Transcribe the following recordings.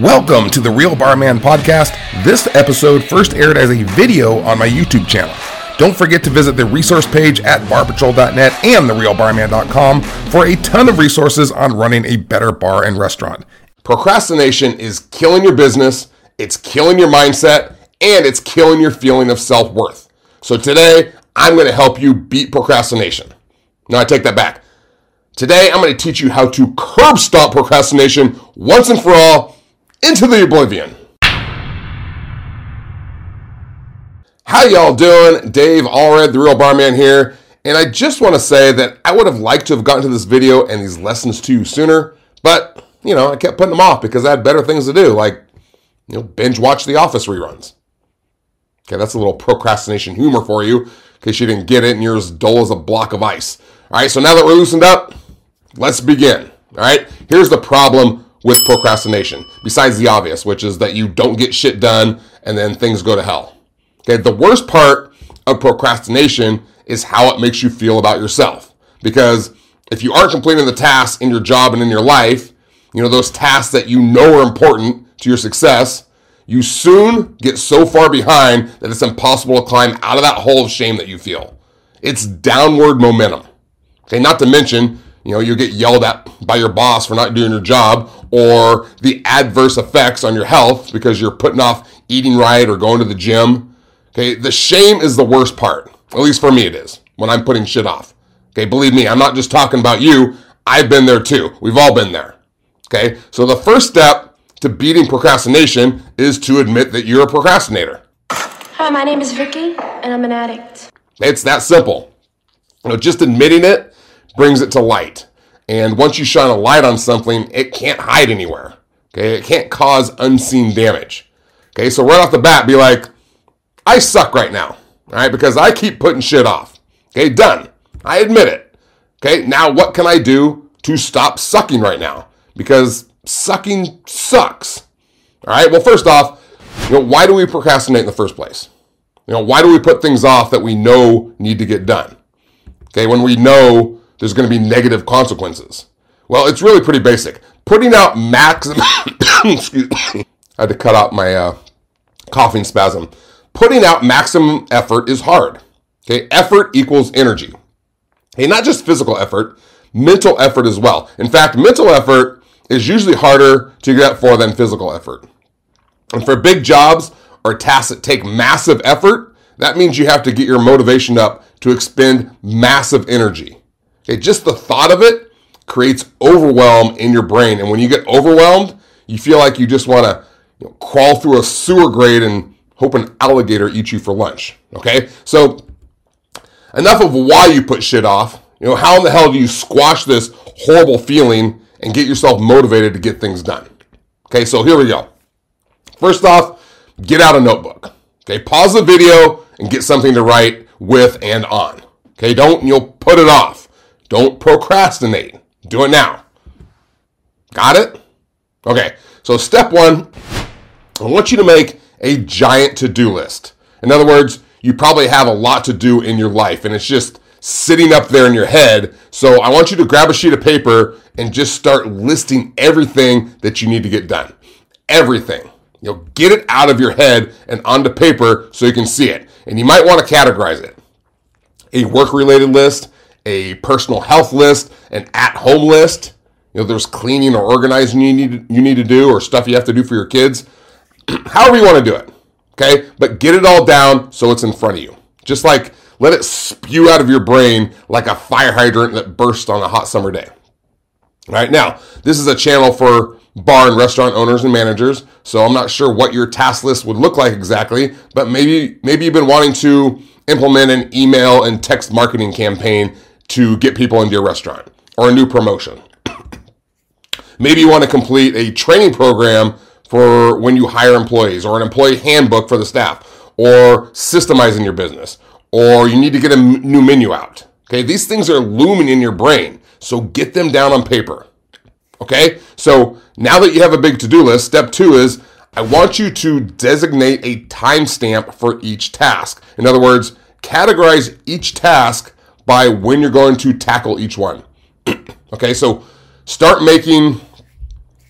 Welcome to the Real Barman Podcast. This episode first aired as a video on my YouTube channel. Don't forget to visit the resource page at barpatrol.net and therealbarman.com for a ton of resources on running a better bar and restaurant. Procrastination is killing your business, it's killing your mindset, and it's killing your feeling of self worth. So today, I'm going to help you beat procrastination. Now, I take that back. Today, I'm going to teach you how to curb stop procrastination once and for all into the oblivion. How y'all doing? Dave Allred, the Real Barman here. And I just want to say that I would have liked to have gotten to this video and these lessons to you sooner, but, you know, I kept putting them off because I had better things to do, like, you know, binge watch The Office reruns. Okay, that's a little procrastination humor for you, in case you didn't get it and you're as dull as a block of ice. All right, so now that we're loosened up, let's begin. All right, here's the problem with procrastination, besides the obvious, which is that you don't get shit done and then things go to hell. Okay, the worst part of procrastination is how it makes you feel about yourself. Because if you aren't completing the tasks in your job and in your life, you know, those tasks that you know are important to your success, you soon get so far behind that it's impossible to climb out of that hole of shame that you feel. It's downward momentum. Okay, not to mention, you know, you get yelled at by your boss for not doing your job or the adverse effects on your health because you're putting off eating right or going to the gym. Okay, the shame is the worst part. At least for me, it is when I'm putting shit off. Okay, believe me, I'm not just talking about you. I've been there too. We've all been there. Okay, so the first step to beating procrastination is to admit that you're a procrastinator. Hi, my name is Vicky, and I'm an addict. It's that simple. You know, just admitting it brings it to light. And once you shine a light on something, it can't hide anywhere. Okay, it can't cause unseen damage. Okay, so right off the bat, be like, I suck right now. All right, because I keep putting shit off. Okay, done. I admit it. Okay, now what can I do to stop sucking right now? Because sucking sucks. All right, well, first off, you know, why do we procrastinate in the first place? You know, why do we put things off that we know need to get done? Okay, when we know there's going to be negative consequences. Well, it's really pretty basic. Putting out maximum, excuse me, I had to cut out my uh, coughing spasm. Putting out maximum effort is hard. Okay, effort equals energy. Hey, not just physical effort, mental effort as well. In fact, mental effort is usually harder to get for than physical effort. And for big jobs or tasks that take massive effort, that means you have to get your motivation up to expend massive energy. Just the thought of it creates overwhelm in your brain. And when you get overwhelmed, you feel like you just want to you know, crawl through a sewer grate and hope an alligator eats you for lunch. Okay, so enough of why you put shit off. You know, how in the hell do you squash this horrible feeling and get yourself motivated to get things done? Okay, so here we go. First off, get out a notebook. Okay, pause the video and get something to write with and on. Okay, don't you'll put it off. Don't procrastinate. Do it now. Got it? Okay, so step one, I want you to make a giant to do list. In other words, you probably have a lot to do in your life and it's just sitting up there in your head. So I want you to grab a sheet of paper and just start listing everything that you need to get done. Everything. You know, get it out of your head and onto paper so you can see it. And you might want to categorize it. A work related list, a personal health list, an at home list. You know, there's cleaning or organizing you need you need to do or stuff you have to do for your kids. However you want to do it. Okay? But get it all down so it's in front of you. Just like let it spew out of your brain like a fire hydrant that bursts on a hot summer day. All right, now, this is a channel for bar and restaurant owners and managers, so I'm not sure what your task list would look like exactly, but maybe maybe you've been wanting to implement an email and text marketing campaign to get people into your restaurant or a new promotion. maybe you want to complete a training program for when you hire employees or an employee handbook for the staff or systemizing your business or you need to get a m- new menu out. Okay, these things are looming in your brain, so get them down on paper. Okay, so now that you have a big to do list, step two is I want you to designate a timestamp for each task. In other words, categorize each task by when you're going to tackle each one. okay, so start making,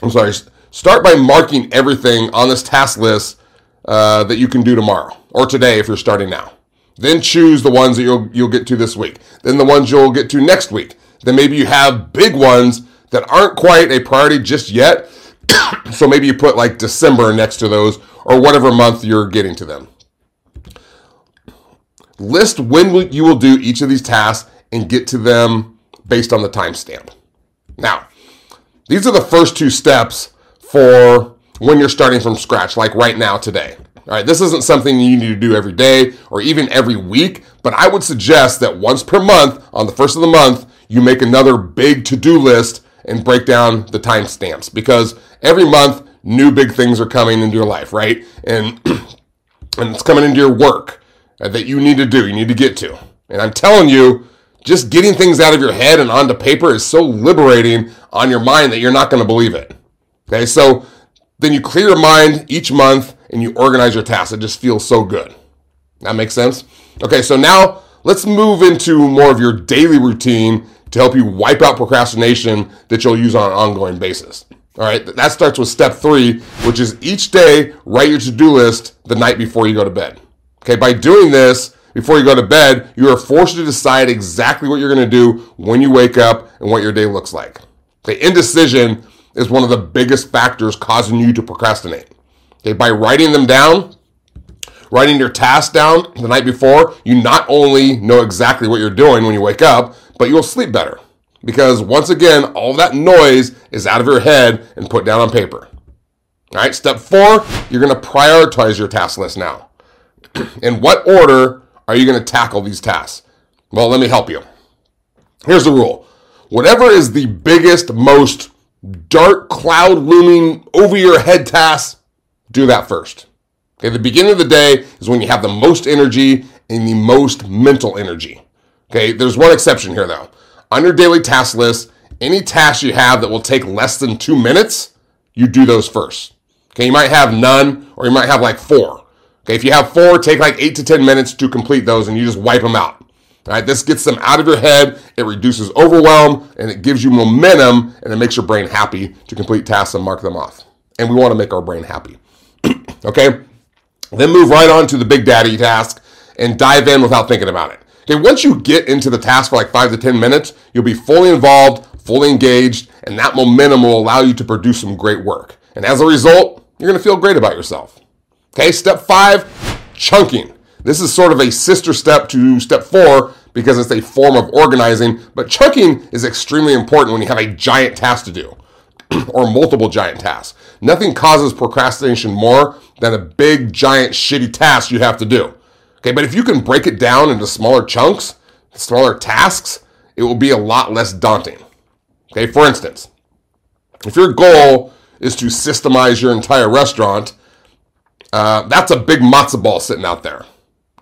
I'm sorry, start by marking everything on this task list uh, that you can do tomorrow or today if you're starting now. Then choose the ones that you'll you'll get to this week. Then the ones you'll get to next week. Then maybe you have big ones that aren't quite a priority just yet. so maybe you put like December next to those or whatever month you're getting to them. List when you will do each of these tasks and get to them based on the timestamp. Now, these are the first two steps for when you're starting from scratch, like right now today. All right, this isn't something you need to do every day or even every week, but I would suggest that once per month, on the first of the month, you make another big to do list and break down the timestamps because every month new big things are coming into your life, right? And and it's coming into your work Uh, that you need to do, you need to get to. And I'm telling you, just getting things out of your head and onto paper is so liberating on your mind that you're not going to believe it. Okay, so then you clear your mind each month and you organize your tasks. It just feels so good. That makes sense? Okay, so now let's move into more of your daily routine to help you wipe out procrastination that you'll use on an ongoing basis. All right, that starts with step three, which is each day write your to do list the night before you go to bed. Okay, by doing this before you go to bed, you are forced to decide exactly what you're going to do when you wake up and what your day looks like. The indecision is one of the biggest factors causing you to procrastinate. Okay, by writing them down, writing your tasks down the night before, you not only know exactly what you're doing when you wake up, but you'll sleep better. Because once again, all that noise is out of your head and put down on paper. All right, step four, you're going to prioritize your task list now. In what order are you going to tackle these tasks? Well, let me help you. Here's the rule whatever is the biggest, most dark cloud looming over your head task, do that first. Okay, the beginning of the day is when you have the most energy and the most mental energy. Okay, there's one exception here though. On your daily task list, any task you have that will take less than two minutes, you do those first. Okay, you might have none or you might have like four. Okay, if you have four, take like eight to 10 minutes to complete those and you just wipe them out. All right, this gets them out of your head, it reduces overwhelm, and it gives you momentum, and it makes your brain happy to complete tasks and mark them off. And we want to make our brain happy. okay? Then move right on to the big daddy task and dive in without thinking about it. Okay, once you get into the task for like five to 10 minutes, you'll be fully involved, fully engaged, and that momentum will allow you to produce some great work. And as a result, you're going to feel great about yourself. Okay, step five, chunking. This is sort of a sister step to step four because it's a form of organizing, but chunking is extremely important when you have a giant task to do or multiple giant tasks. Nothing causes procrastination more than a big, giant, shitty task you have to do. Okay, but if you can break it down into smaller chunks, smaller tasks, it will be a lot less daunting. Okay, for instance, if your goal is to systemize your entire restaurant, uh, that's a big matzo ball sitting out there.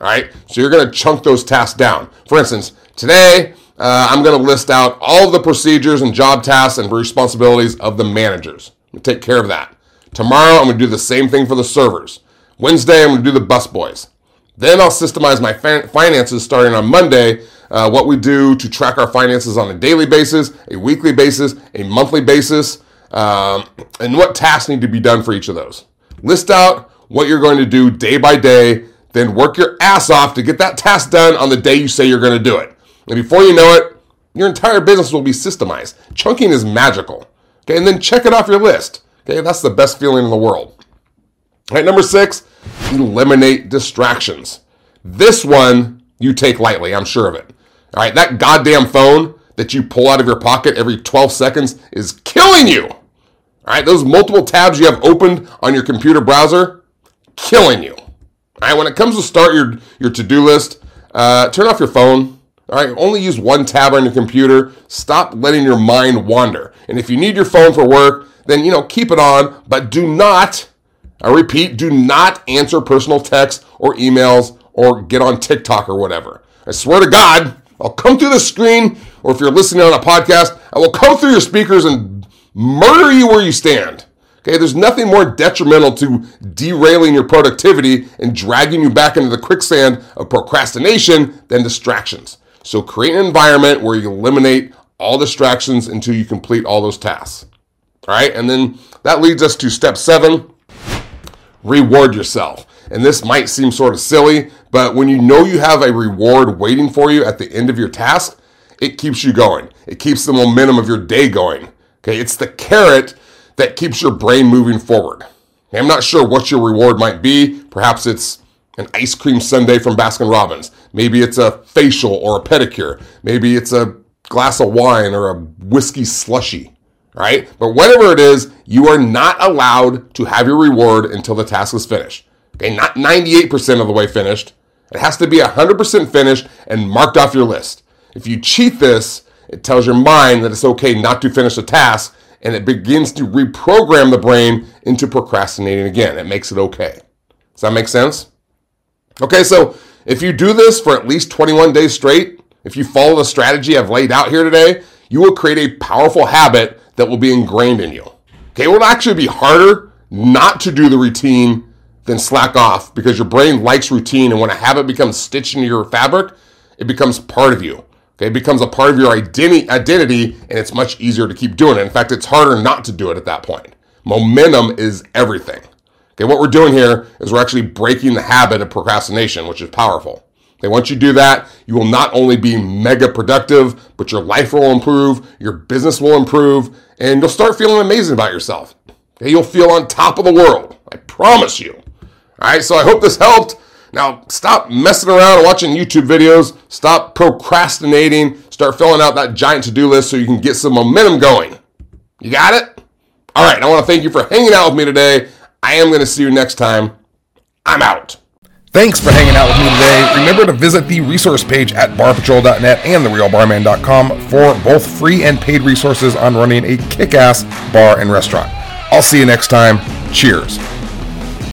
All right. So you're going to chunk those tasks down. For instance, today uh, I'm going to list out all the procedures and job tasks and responsibilities of the managers. take care of that. Tomorrow I'm going to do the same thing for the servers. Wednesday I'm going to do the busboys. Then I'll systemize my finances starting on Monday. Uh, what we do to track our finances on a daily basis, a weekly basis, a monthly basis, um, and what tasks need to be done for each of those. List out what you're going to do day by day then work your ass off to get that task done on the day you say you're going to do it. And before you know it, your entire business will be systemized. Chunking is magical. Okay, and then check it off your list. Okay, that's the best feeling in the world. All right, number six, eliminate distractions. This one you take lightly, I'm sure of it. All right, that goddamn phone that you pull out of your pocket every 12 seconds is killing you. All right, those multiple tabs you have opened on your computer browser, killing you. All right, when it comes to start your, your to-do list, uh, turn off your phone. All right, only use one tab on your computer. Stop letting your mind wander. And if you need your phone for work, then you know keep it on, but do not, I repeat, do not answer personal texts or emails or get on TikTok or whatever. I swear to God, I'll come through the screen, or if you're listening on a podcast, I will come through your speakers and murder you where you stand. Okay, there's nothing more detrimental to derailing your productivity and dragging you back into the quicksand of procrastination than distractions. So create an environment where you eliminate all distractions until you complete all those tasks. All right. And then that leads us to step seven reward yourself. And this might seem sort of silly, but when you know you have a reward waiting for you at the end of your task, it keeps you going. It keeps the momentum of your day going. Okay, it's the carrot that keeps your brain moving forward. I'm not sure what your reward might be. Perhaps it's an ice cream sundae from Baskin Robbins. Maybe it's a facial or a pedicure. Maybe it's a glass of wine or a whiskey slushy, right? But whatever it is, you are not allowed to have your reward until the task is finished. Okay, not 98% of the way finished. It has to be 100% finished and marked off your list. If you cheat this, it tells your mind that it's okay not to finish the task and it begins to reprogram the brain into procrastinating again. It makes it okay. Does that make sense? Okay, so if you do this for at least 21 days straight, if you follow the strategy I've laid out here today, you will create a powerful habit that will be ingrained in you. Okay, it will actually be harder not to do the routine than slack off because your brain likes routine. And when a habit becomes stitched into your fabric, it becomes part of you. Okay, it becomes a part of your identity, identity, and it's much easier to keep doing it. In fact, it's harder not to do it at that point. Momentum is everything. Okay, what we're doing here is we're actually breaking the habit of procrastination, which is powerful. Okay, once you do that, you will not only be mega productive, but your life will improve, your business will improve, and you'll start feeling amazing about yourself. Okay, you'll feel on top of the world. I promise you. All right, so I hope this helped. Now, stop messing around watching YouTube videos. Stop procrastinating. Start filling out that giant to do list so you can get some momentum going. You got it? All right, I want to thank you for hanging out with me today. I am going to see you next time. I'm out. Thanks for hanging out with me today. Remember to visit the resource page at barpatrol.net and therealbarman.com for both free and paid resources on running a kick ass bar and restaurant. I'll see you next time. Cheers.